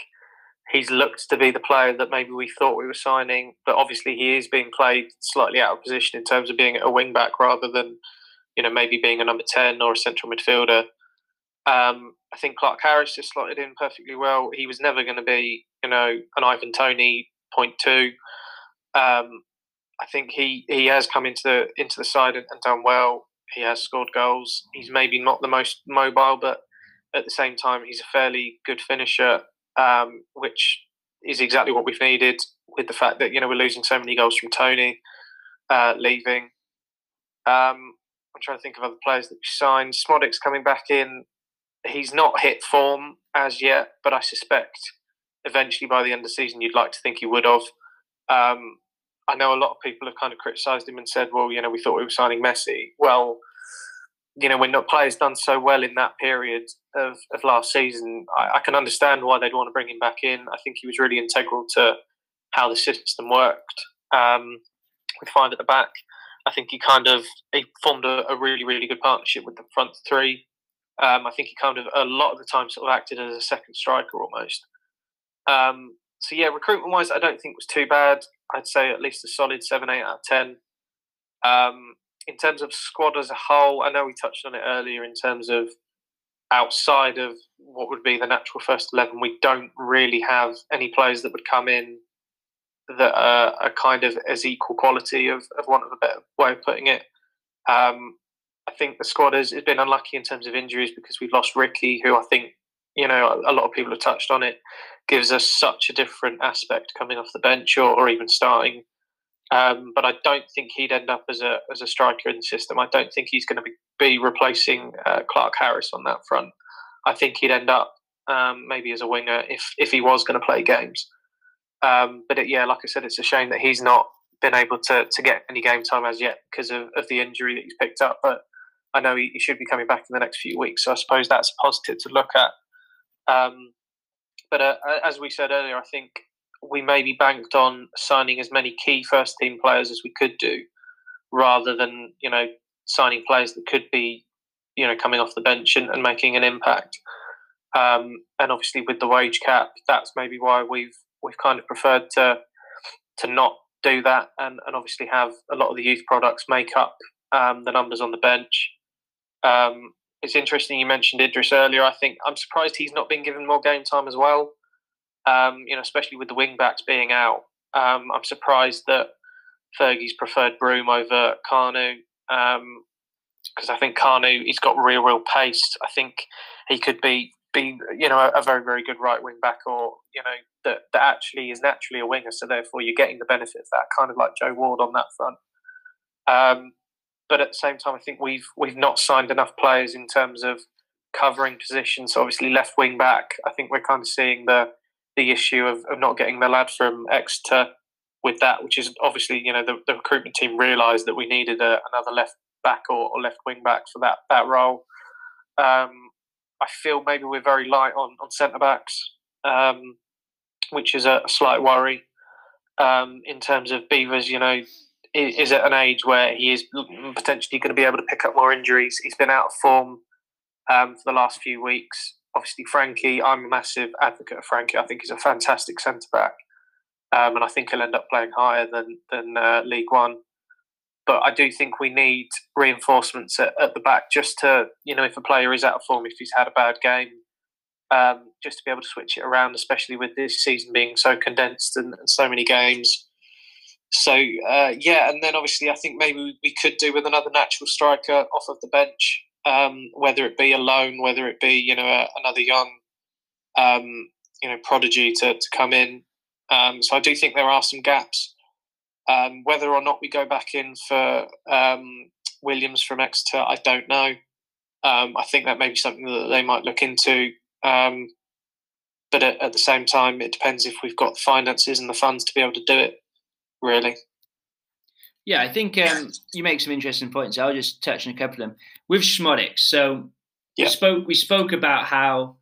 he's looked to be the player that maybe we thought we were signing. But obviously, he is being played slightly out of position in terms of being a wing back rather than you know, maybe being a number 10 or a central midfielder. Um, I think Clarke-Harris just slotted in perfectly well. He was never going to be, you know, an Ivan Toney point two. Um, I think he, he has come into the into the side and, and, done well. He has scored goals. He's maybe not the most mobile, but at the same time, he's a fairly good finisher, um, which is exactly what we've needed. With the fact that you know we're losing so many goals from Toney uh, leaving, um, I'm trying to think of other players that we signed. Szmodics coming back in. He's not hit form as yet, but I suspect eventually by the end of the season you'd like to think he would have. Um, I know a lot of people have kind of criticised him and said, well, you know, we thought we were signing Messi. Well, you know, when the player's done so well in that period of, of last season, I, I, can understand why they'd want to bring him back in. I think he was really integral to how the system worked um, with five at the back. I think he kind of he formed a, a really really good partnership with the front three. Um, I think he kind of a lot of the time sort of acted as a second striker almost. Um, so yeah, recruitment wise, I don't think was too bad. I'd say at least a solid seven, eight out of ten. Um, in terms of squad as a whole, I know we touched on it earlier. In terms of outside of what would be the natural first eleven, we don't really have any players that would come in that are, are kind of as equal quality of, of want of a better way of putting it. Um, I think the squad has, has been unlucky in terms of injuries because we've lost Ricky, who I think you know a lot of people have touched on it, gives us such a different aspect coming off the bench or, or even starting. Um, but I don't think he'd end up as a as a striker in the system. I don't think he's going to be, be replacing uh, Clarke Harris on that front. I think he'd end up um, maybe as a winger if if he was going to play games. Um, but it, yeah, like I said, it's a shame that he's not been able to, to get any game time as yet because of, of the injury that he's picked up. But I know he, he, should be coming back in the next few weeks. So I suppose that's positive to look at. Um, but uh, as we said earlier, I think we maybe banked on signing as many key first team players as we could do, rather than you know signing players that could be you know coming off the bench and, and making an impact. Um, and obviously with the wage cap, that's maybe why we've we've kind of preferred to to not do that and, and obviously have a lot of the youth products make up um, the numbers on the bench. Um, it's interesting you mentioned Idris earlier. I think I'm surprised he's not been given more game time as well. Um, you know, especially with the wing backs being out. Um, I'm surprised that Fergie's preferred Broom over Kanu because um, I think Kanu he's got real, real pace. I think he could be be you know a, a very, very good right wing back or you know that, that actually is naturally a winger, so therefore you're getting the benefit of that, kind of like Joe Ward on that front. Um, but at the same time, I think we've we've not signed enough players in terms of covering positions. So obviously, left wing back. I think we're kind of seeing the the issue of, of not getting the lad from Exeter with that, which is obviously you know the, the recruitment team realised that we needed a, another left back or, or, left wing back for that that role. Um, I feel maybe we're very light on on centre backs. Um, which is a slight worry um, in terms of Beevers. You know, is at an age where he is potentially going to be able to pick up more injuries. He's been out of form um, for the last few weeks. Obviously, Frankie, I'm a massive advocate of Frankie. I think he's a fantastic centre back, um, and I think he'll end up playing higher than than uh, League One. But I do think we need reinforcements at, at the back just to, you know, if a player is out of form, if he's had a bad game, um, just to be able to switch it around, especially with this season being so condensed and, and so many games. So uh, yeah, and then obviously I think maybe we could do with another natural striker off of the bench, um, whether it be a loan, whether it be you know a, another young, um, you know prodigy to, to come in. Um, so I do think there are some gaps. Um, whether or not we go back in for um, Williams from Exeter, I don't know. Um, I think that may be something that they might look into. But at, at, the same time, it depends if we've got the finances and the funds to be able to do it. Really. Yeah, I think um, you make some interesting points. I'll just touch on a couple of them with Szmodics. So yeah. we spoke we spoke about how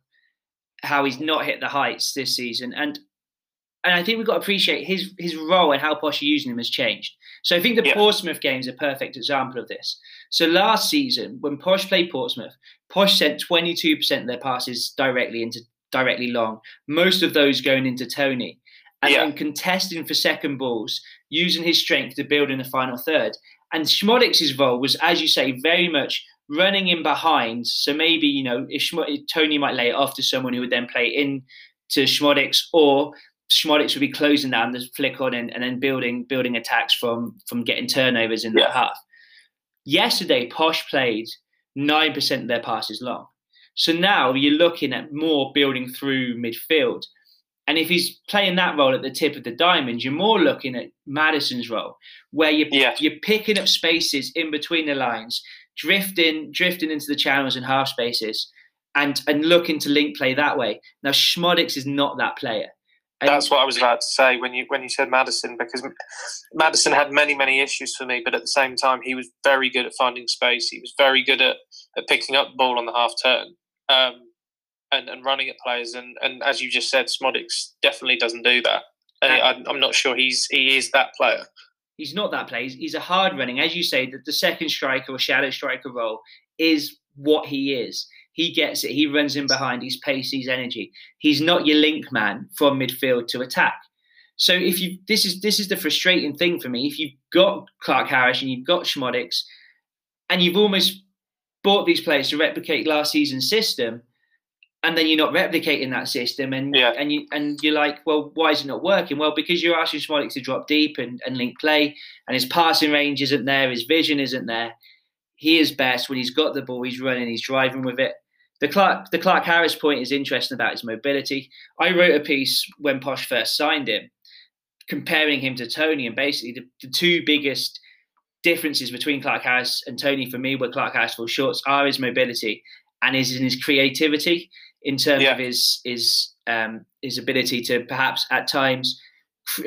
how he's not hit the heights this season, and and I think we've got to appreciate his his role and how Posh are using him has changed. So I think the yeah. Portsmouth game is a perfect example of this. So last season, when Posh played Portsmouth, Posh sent 22% of their passes directly into directly long. Most of those going into Toney. And yeah. then contesting for second balls, using his strength to build in the final third. And Szmodics' role was, as you say, very much running in behind. So maybe, you know, if Schmod- Toney might lay it off to someone who would then play in to Szmodics, or Szmodics would be closing down the flick on and, and then building building attacks from from getting turnovers in yeah. the half. Yesterday, Posh played 9% of their passes long. So now you're looking at more building through midfield. And if he's playing that role at the tip of the diamond, you're more looking at Maddison's role, where you're, yeah. you're picking up spaces in between the lines, drifting, drifting into the channels and half spaces, and, and looking to link play that way. Now, Szmodics is not that player. That's what I was about to say when you when you said Maddison, because Maddison had many many issues for me, but at the same time he was very good at finding space. He was very good at, at picking up the ball on the half turn um, and and running at players. And and as you just said, Szmodics definitely doesn't do that. Uh, and I, I'm not sure he's he is that player. He's not that player. He's a hard running, as you say, that the second striker or shadow striker role is what he is. He gets it. He runs in behind. He's pace. He's energy. He's not your link man from midfield to attack. So if you this is this is the frustrating thing for me. If you've got Clarke-Harris and you've got Szmodics, and you've almost bought these players to replicate last season's system, and then you're not replicating that system, and Yeah. and you and you're like, well, why is it not working? Well, because you're asking Smolik to drop deep and, and link play, and his passing range isn't there, his vision isn't there. He is best when he's got the ball, he's running, he's driving with it. The Clarke the Clarke-Harris point is interesting about his mobility. I wrote a piece when Posh first signed him, comparing him to Toney, and basically the, the two biggest differences between Clarke-Harris and Toney for me, where Clarke-Harris falls short, are his mobility and is in his creativity in terms Yeah. of his his um, his ability to perhaps at times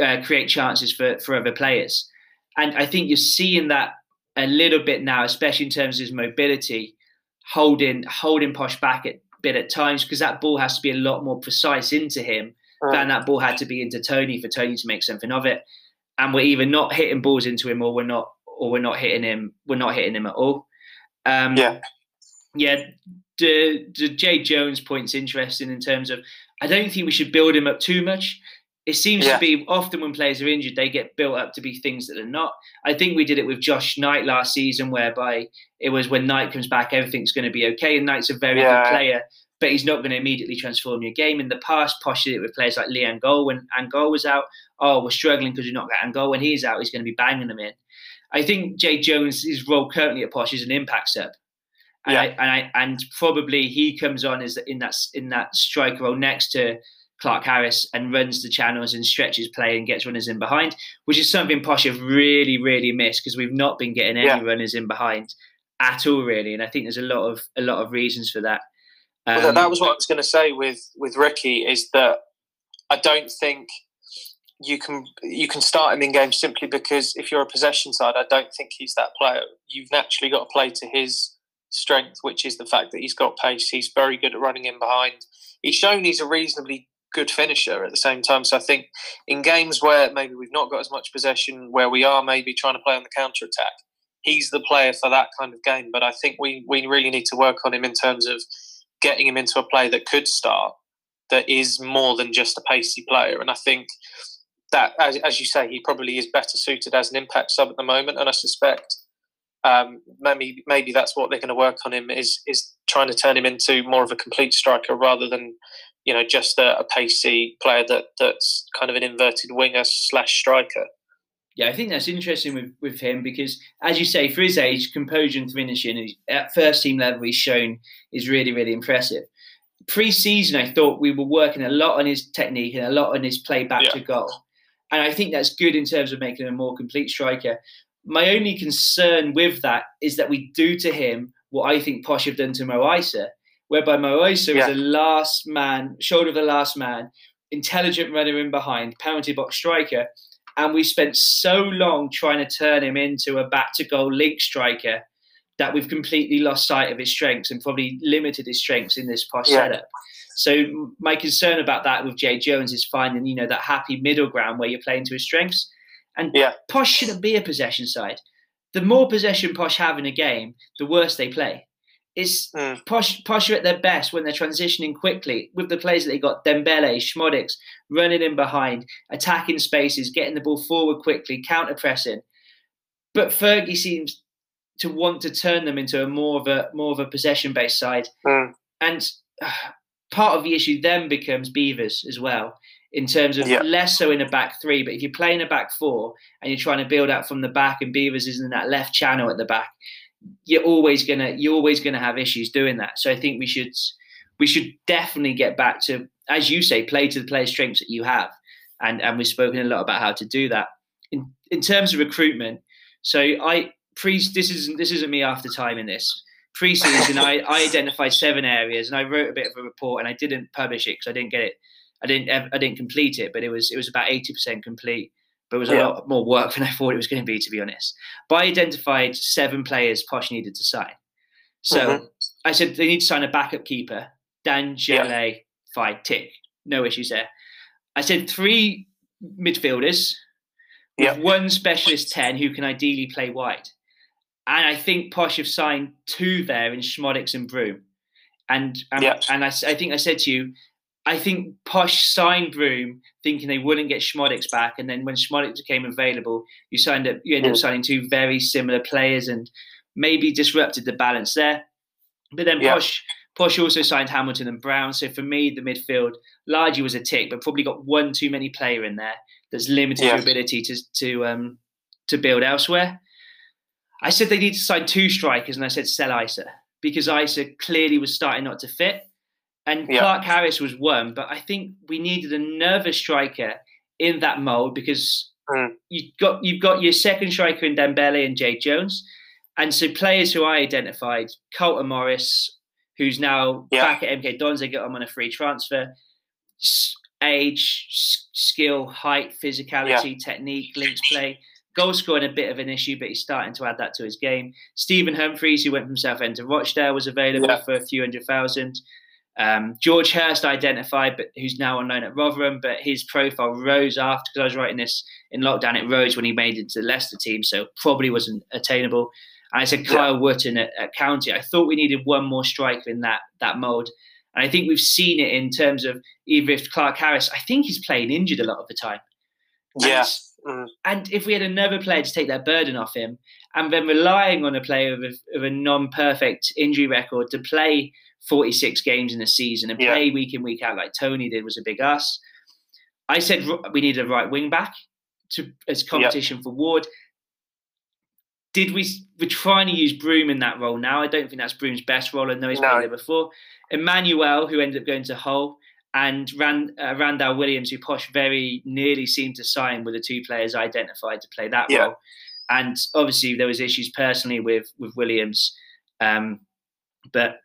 uh, create chances for for other players. And I think you're seeing that a little bit now, especially in terms of his mobility, holding holding Posh back a bit at times because that ball has to be a lot more precise into him than that ball had to be into Toney for Toney to make something of it. And we're either not hitting balls into him or we're not or we're not hitting him. We're not hitting him at all. Um, Yeah. yeah. The the Jay Jones point's interesting in terms of I don't think we should build him up too much. It seems Yeah. to be often when players are injured, they get built up to be things that they're not. I think we did it with Josh Knight last season, whereby it was when Knight comes back, everything's going to be okay. And Knight's a very Yeah. good player, but he's not going to immediately transform your game. In the past, Posh did it with players like Lee Angol when Angol was out. Oh, we're struggling because we've not got Angol. When he's out, he's going to be banging them in. I think Jay Jones' role currently at Posh is an impact sub. And, Yeah. I, and I and probably he comes on as in that in that striker role next to Clarke-Harris and runs the channels and stretches play and gets runners in behind, which is something Posh have really really missed because we've not been getting any Yeah. runners in behind at all really, and I think there's a lot of a lot of reasons for that. Well, that, Um, that was what I was going to say with with Ricky is that I don't think you can you can start him in games simply because if you're a possession side, I don't think he's that player. You've naturally got to play to his strength, which is the fact that he's got pace. He's very good at running in behind. He's shown he's a reasonably good finisher at the same time. So I think in games where maybe we've not got as much possession, where we are maybe trying to play on the counter attack, he's the player for that kind of game. But I think we we really need to work on him in terms of getting him into a play that could start that is more than just a pacey player. And I think that, as, as you say, he probably is better suited as an impact sub at the moment. And I suspect um, maybe maybe that's what they're going to work on him is is trying to turn him into more of a complete striker rather than you know just a, a pacey player that that's kind of an inverted winger slash striker. Yeah, I think that's interesting with, with him because, as you say, for his age, composure and finishing at first team level he's shown is really, really impressive. Pre season, I thought we were working a lot on his technique and a lot on his play back Yeah. to goal. And I think that's good in terms of making him a more complete striker. My only concern with that is that we do to him what I think Posh have done to Mo Eisa, whereby Mo Eisa Yeah. is a last man, shoulder of the last man, intelligent runner in behind, penalty box striker and we spent so long trying to turn him into a back to goal link striker that we've completely lost sight of his strengths and probably limited his strengths in this posh Yeah. setup. So my concern about that with Jay Jones is finding you know that happy middle ground where you're playing to his strengths. And Yeah. Posh shouldn't be a possession side. The more possession Posh have in a game, the worse they play. It's Mm. Posh, Posh are at their best when they're transitioning quickly with the players that they got Dembele, Szmodics, running in behind, attacking spaces, getting the ball forward quickly, counter pressing. But Fergie seems to want to turn them into a more of a more of a possession based side, Mm. and uh, part of the issue then becomes Beevers as well. In terms of Yeah. less so in a back three, but if you're playing a back four and you're trying to build out from the back, and Beevers is in that left channel at the back, you're always gonna you're always gonna have issues doing that. So I think we should we should definitely get back to, as you say, play to the player strengths that you have, and and we've spoken a lot about how to do that. In in terms of recruitment, so I pre this isn't this isn't me after time in this pre-season. I, I identified seven areas and I wrote a bit of a report and I didn't publish it because I didn't get it. I didn't I didn't complete it, but it was it was about eighty percent complete. But it was a Yeah. lot more work than I thought it was going to be, to be honest. But I identified seven players Posh needed to sign. So Mhm. I said they need to sign a backup keeper. Dan Yeah. Gele, fine, tick, no issues there. I said three midfielders with one specialist ten who can ideally play wide. And I think Posh have signed two there in Szmodics and Broom. And and, Yeah. and I, I think I said to you, I think Posh signed Broom thinking they wouldn't get Szmodics back, and then when Szmodics became available, you signed up. You ended up signing two very similar players, and maybe disrupted the balance there. But then Yeah. Posh Posh also signed Hamilton and Brown. So for me, the midfield largely was a tick, but probably got one too many player in there that's limited your ability to to um, to build elsewhere. I said they need to sign two strikers, and I said sell Eisa because Eisa clearly was starting not to fit. And Clarke-Harris was one, but I think we needed another striker in that mold because mm. you've got you've got your second striker in Dembele and Jay Jones, and so players who I identified, Carlton Morris, who's now yeah. back at MK Dons, they got him on a free transfer. Age, skill, height, physicality, yeah. technique, links play. Goal scoring a bit of an issue, but he's starting to add that to his game. Stephen Humphrys, who went from Southend to Rochdale, was available yeah. for a few hundred thousand. Um, George Hirst identified, but who's now loan at Rotherham, but his profile rose after because I was writing this in lockdown. It rose when he made it to the Leicester team, so probably wasn't attainable. And I said Kyle yeah. Wootton at, at, County. I thought we needed one more striker in that that mold, and I think we've seen it in terms of even if Clarke-Harris. I think he's playing injured a lot of the time. Yes. Mm. And if we had another player to take that burden off him, and then relying on a player of a, of a non-perfect injury record to play 46 games in a season and yeah. play week in week out like Toney did was a big us. I said we need a right wing back to as competition for Ward. Did we? We're trying to use Broom in that role now. I don't think that's Broom's best role. I know he's no. played there before. Emmanuel, who ended up going to Hull, and Rand, uh, Randell Williams, who Posh very nearly seemed to sign, were the two players identified to play that yeah. role. And obviously, there was issues personally with with Williams, um, but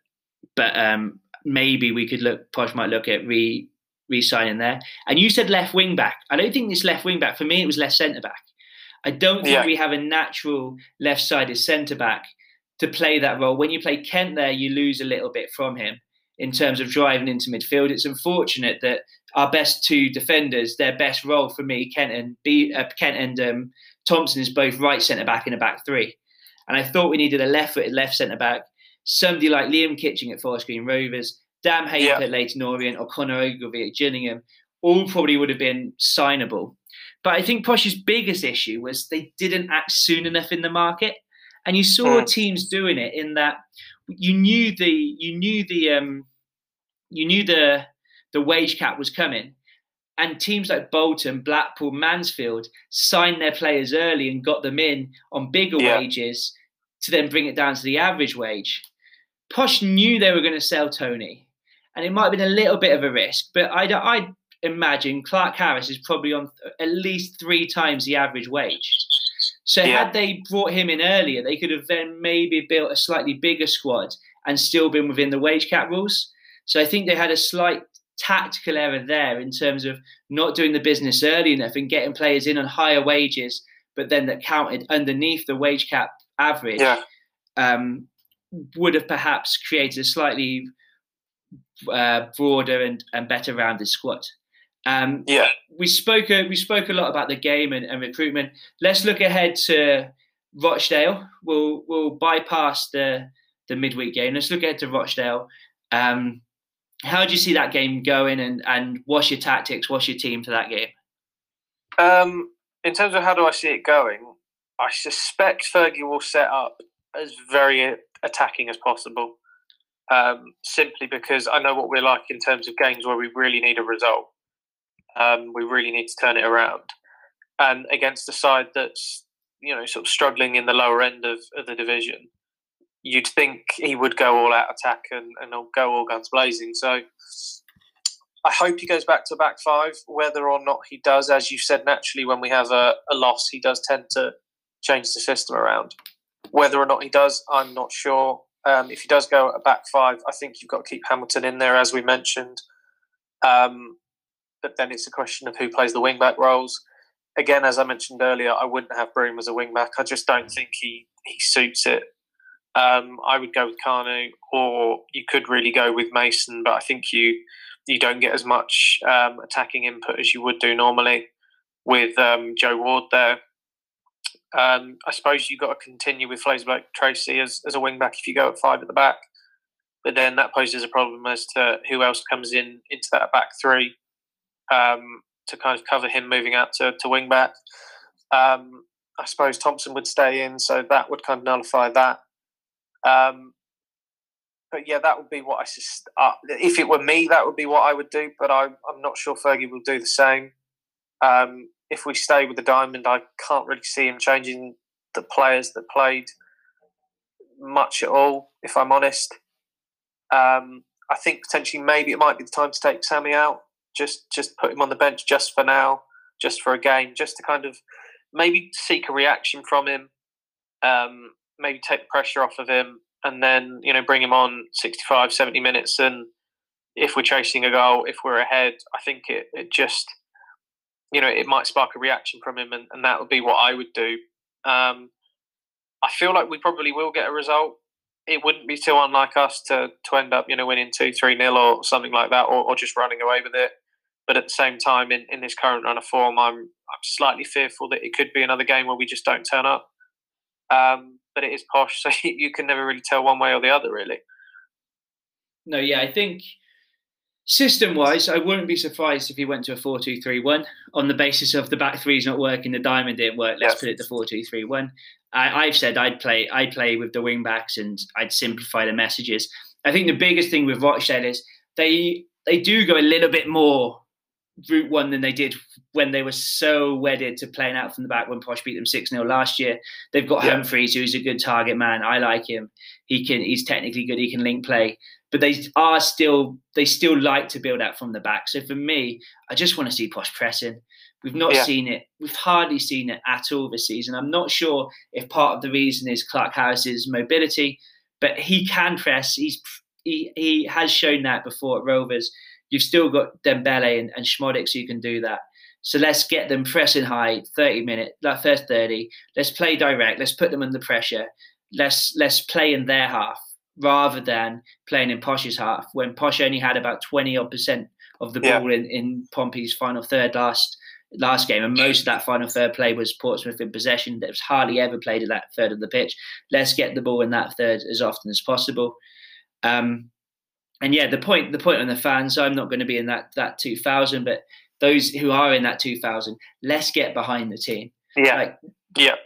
but um, maybe we could look. Posh might look at re re-signing there. And you said left wing back. I don't think this left wing back. For me, it was left centre back. I don't think yeah. we have a natural left-sided centre back to play that role. When you play Kent there, you lose a little bit from him in terms of driving into midfield. It's unfortunate that our best two defenders, their best role for me, Kent and B, uh, Kent and um, Thompson, is both right centre back in a back three. And I thought we needed a left-footed left centre back somebody like Liam Kitching at Forest Green Rovers, Dan Hayter yeah. at Leyton Orient, or Conor Ogilvie at Gillingham, all probably would have been signable. But I think Posh's biggest issue was they didn't act soon enough in the market, and you saw mm. teams doing it in that you knew the you knew the um, you knew the the wage cap was coming, and teams like Bolton, Blackpool, Mansfield signed their players early and got them in on bigger yeah. wages to then bring it down to the average wage. Posh knew they were going to sell Toney, and it might have been a little bit of a risk, but I, I imagine Clarke-Harris is probably on at least three times the average wage. So yeah. had they brought him in earlier, they could have then maybe built a slightly bigger squad and still been within the wage cap rules. So I think they had a slight tactical error there in terms of not doing the business early enough and getting players in on higher wages, but then that counted underneath the wage cap average. Yeah. Um, would have perhaps created a slightly uh, broader and, and better rounded squad. Um, yeah, we spoke a, we spoke a lot about the game and, and, recruitment. Let's look ahead to Rochdale. We'll we'll bypass the the midweek game. Let's look ahead to Rochdale. Um, how do you see that game going, and and what's your tactics? What's your team for that game? Um, in terms of how do I see it going, I suspect Fergie will set up as very attacking as possible. Um, simply because I know what we're like in terms of games where we really need a result. Um, we really need to turn it around. And against a side that's, you know, sort of struggling in the lower end of, of the division, you'd think he would go all out attack and, and go all guns blazing. So I hope he goes back to back five. Whether or not he does, as you said, naturally, when we have a, a loss, he does tend to change the system around. Whether or not he does, I'm not sure. Um, if he does go at back five, I think you've got to keep Hamilton in there, as we mentioned. Um, but then it's a question of who plays the wing back roles. Again, as I mentioned earlier, I wouldn't have Broom as a wing back. I just don't think he, he suits it. Um, I would go with Kanu, or you could really go with Mason, but I think you you don't get as much um, attacking input as you would do normally with um, Joe Ward there. Um, I suppose you've got to continue with Frazer Tracy as, as a wing back if you go at five at the back. But then that poses a problem as to who else comes in into that back three um, to kind of cover him moving out to, to wing back. Um, I suppose Thompson would stay in, so that would kind of nullify that. Um, but yeah, that would be what I. Sus- uh, if it were me, that would be what I would do. But I, I'm not sure Fergie will do the same. Um, if we stay with the diamond, I can't really see him changing the players that played much at all. If I'm honest, um, I think potentially maybe it might be the time to take Sammy out. Just just put him on the bench just for now, just for a game, just to kind of maybe seek a reaction from him. Um, maybe take pressure off of him and then you know bring him on 65 70 minutes and if we're chasing a goal if we're ahead i think it, it just you know it might spark a reaction from him and, and that would be what i would do. Um, i feel like we probably will get a result. It wouldn't be too unlike us to to end up you know winning 2 3 nil or something like that or, or just running away with it. But at the same time in, in this current run of form i'm i'm slightly fearful that it could be another game where we just don't turn up. Um, but it is posh, so you can never really tell one way or the other, really. No, yeah, I think system wise, I wouldn't be surprised if he went to a 4 2 3 1 on the basis of the back three is not working, the diamond didn't work. Let's put it to 4 2 3 1. I, I've said I'd play I'd play with the wing backs and I'd simplify the messages. I think the biggest thing with Rochdale is they they do go a little bit more route one than they did when they were so wedded to playing out from the back when Posh beat them 6 0 last year. They've got yeah. Humphrys, who's a good target man. I like him. He can he's technically good, he can link play. But they are still they still like to build out from the back. So for me, I just want to see Posh pressing. We've not yeah. seen it. We've hardly seen it at all this season. I'm not sure if part of the reason is Clarke-Harris's mobility, but he can press. He's he, he has shown that before at Rovers you've still got Dembele and, and Szmodics so you can do that. So let's get them pressing high, 30 minutes, like first 30. Let's play direct. Let's put them under pressure. Let's let's play in their half rather than playing in Posh's half. When Posh only had about 20 odd percent of the ball yeah. in, in Pompey's final third last last game, and most of that final third play was Portsmouth in possession. That was hardly ever played at that third of the pitch. Let's get the ball in that third as often as possible. Um, and yeah, the point the point on the fans. I'm not going to be in that that 2000, but those who are in that 2000, let's get behind the team. Yeah, like, yeah.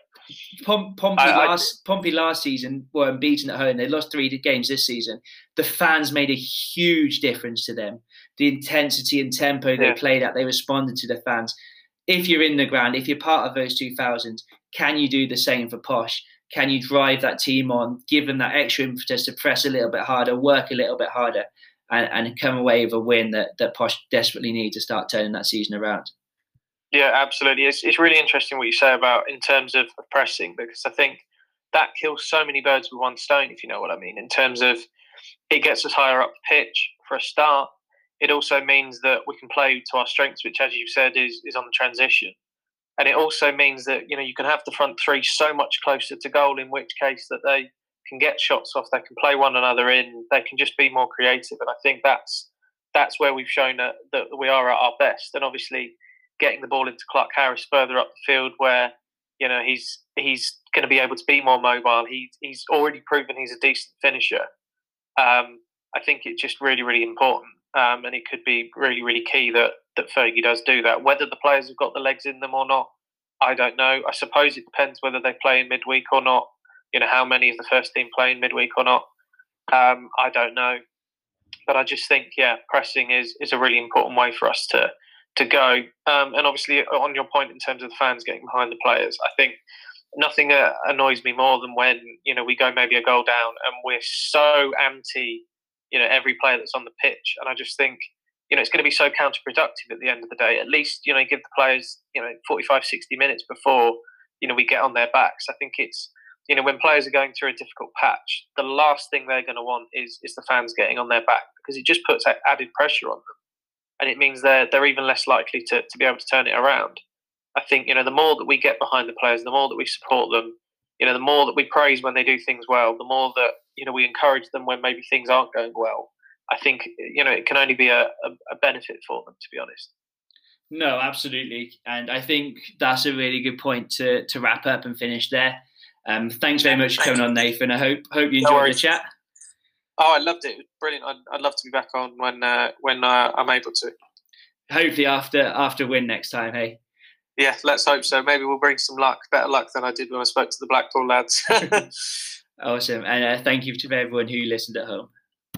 Pom- Pompey I, last I, Pompey last season were unbeaten at home. They lost three games this season. The fans made a huge difference to them. The intensity and tempo they yeah. played at, they responded to the fans. If you're in the ground, if you're part of those 2000s, can you do the same for Posh? Can you drive that team on, give them that extra impetus to press a little bit harder, work a little bit harder, and, and come away with a win that, that Posh desperately need to start turning that season around? Yeah, absolutely. It's, it's really interesting what you say about in terms of pressing because I think that kills so many birds with one stone, if you know what I mean. In terms of it gets us higher up the pitch for a start. It also means that we can play to our strengths, which, as you said, is is on the transition and it also means that you know you can have the front three so much closer to goal in which case that they can get shots off they can play one another in they can just be more creative and i think that's that's where we've shown that, that we are at our best and obviously getting the ball into Clarke-Harris further up the field where you know he's he's going to be able to be more mobile he, he's already proven he's a decent finisher um, i think it's just really really important um, and it could be really really key that that Fergie does do that. Whether the players have got the legs in them or not, I don't know. I suppose it depends whether they play in midweek or not. You know, how many of the first team play in midweek or not. Um, I don't know. But I just think, yeah, pressing is, is a really important way for us to to go. Um, and obviously, on your point in terms of the fans getting behind the players, I think nothing uh, annoys me more than when you know we go maybe a goal down and we're so anti, you know, every player that's on the pitch. And I just think you know, it's going to be so counterproductive at the end of the day. At least, you know, give the players, you know, 45, 60 minutes before, you know, we get on their backs. I think it's, you know, when players are going through a difficult patch, the last thing they're going to want is is the fans getting on their back because it just puts added pressure on them, and it means they're they're even less likely to to be able to turn it around. I think you know the more that we get behind the players, the more that we support them, you know, the more that we praise when they do things well, the more that you know we encourage them when maybe things aren't going well. I think you know it can only be a, a, benefit for them, to be honest. No, absolutely, and I think that's a really good point to to wrap up and finish there. Um, thanks very much for coming on, Nathan. I hope hope you enjoyed no the chat. Oh, I loved it. It was brilliant. I'd, I'd love to be back on when uh, when uh, I'm able to. Hopefully after after win next time. Hey. Yeah, let's hope so. Maybe we'll bring some luck, better luck than I did when I spoke to the Blackpool lads. awesome, and uh, thank you to everyone who listened at home.